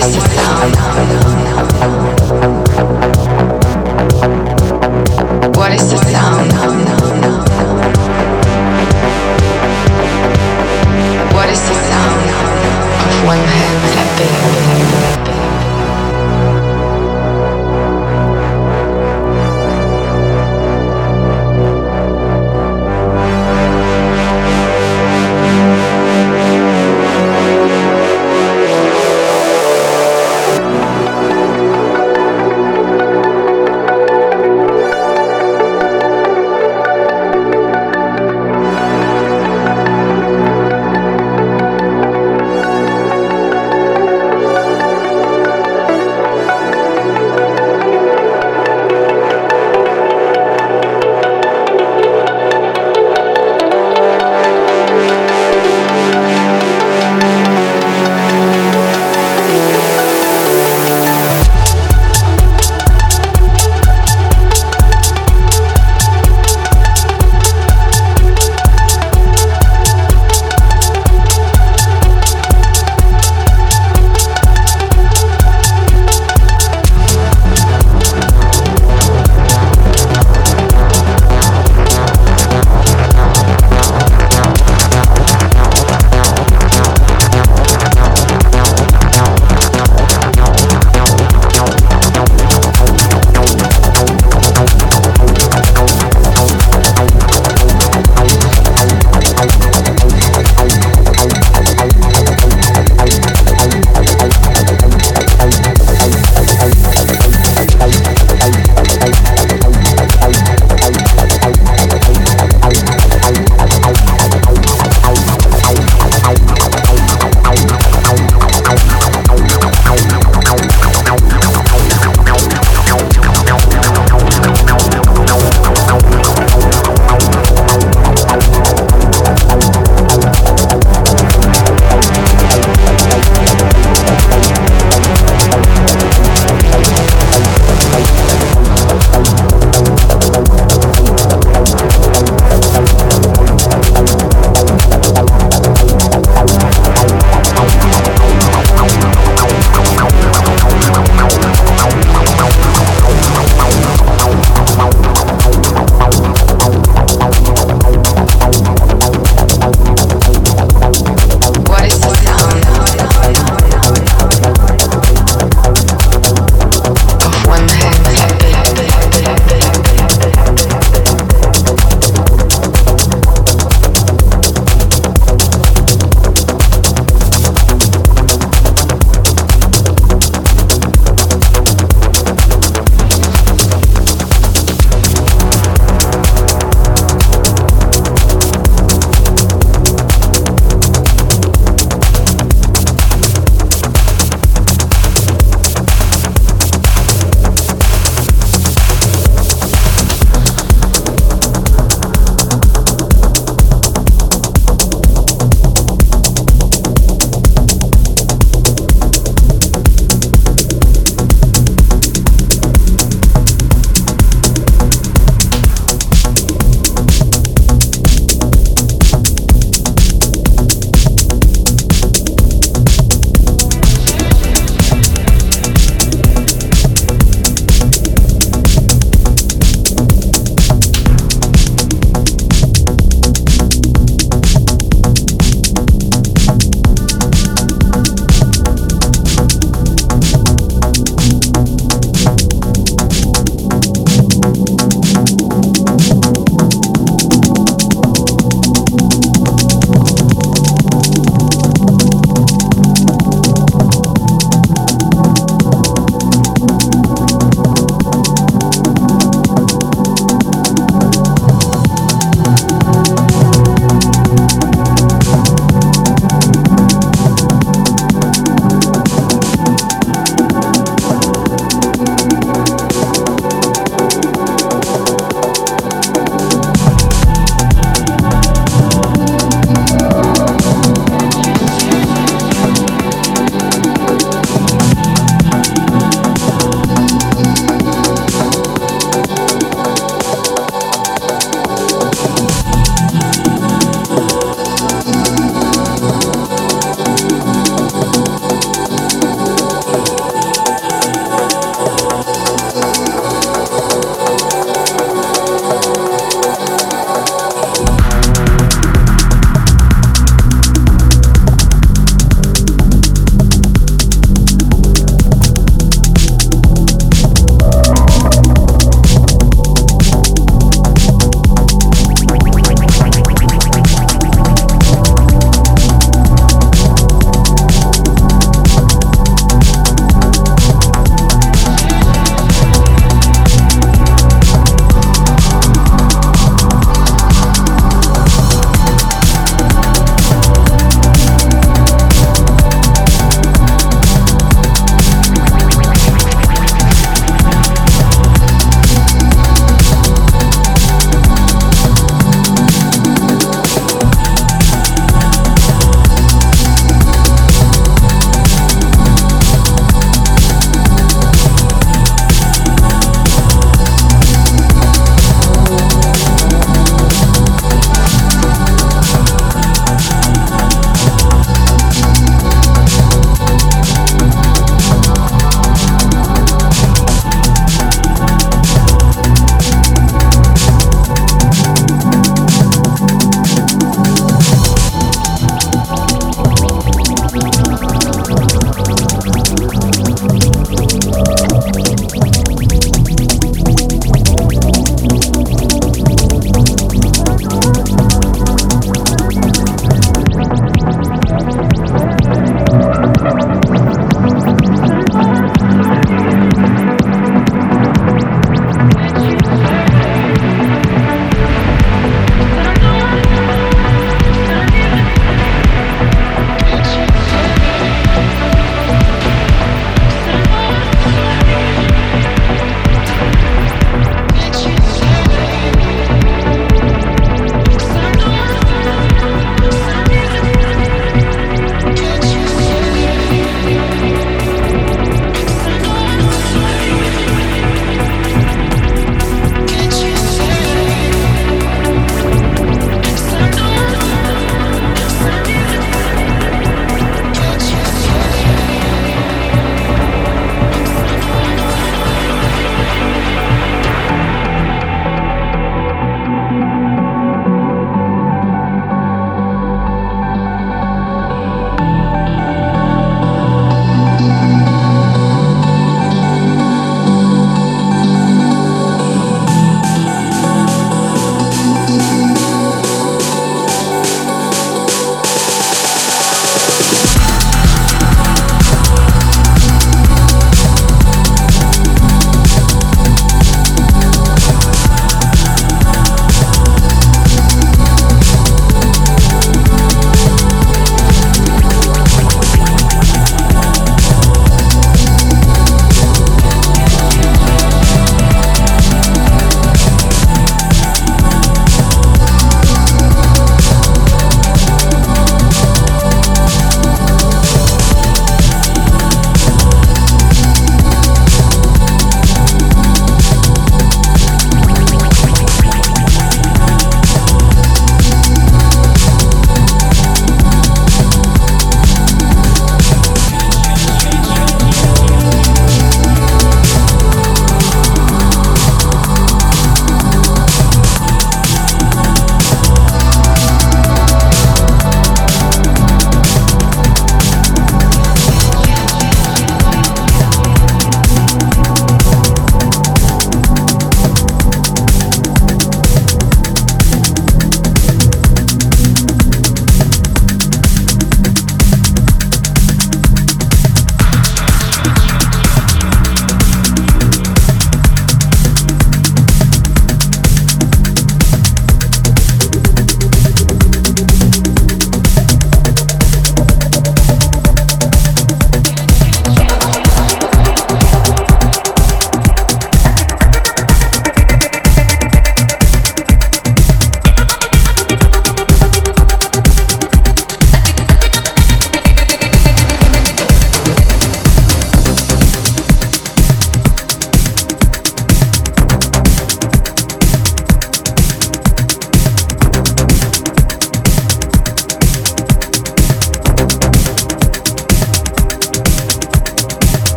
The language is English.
is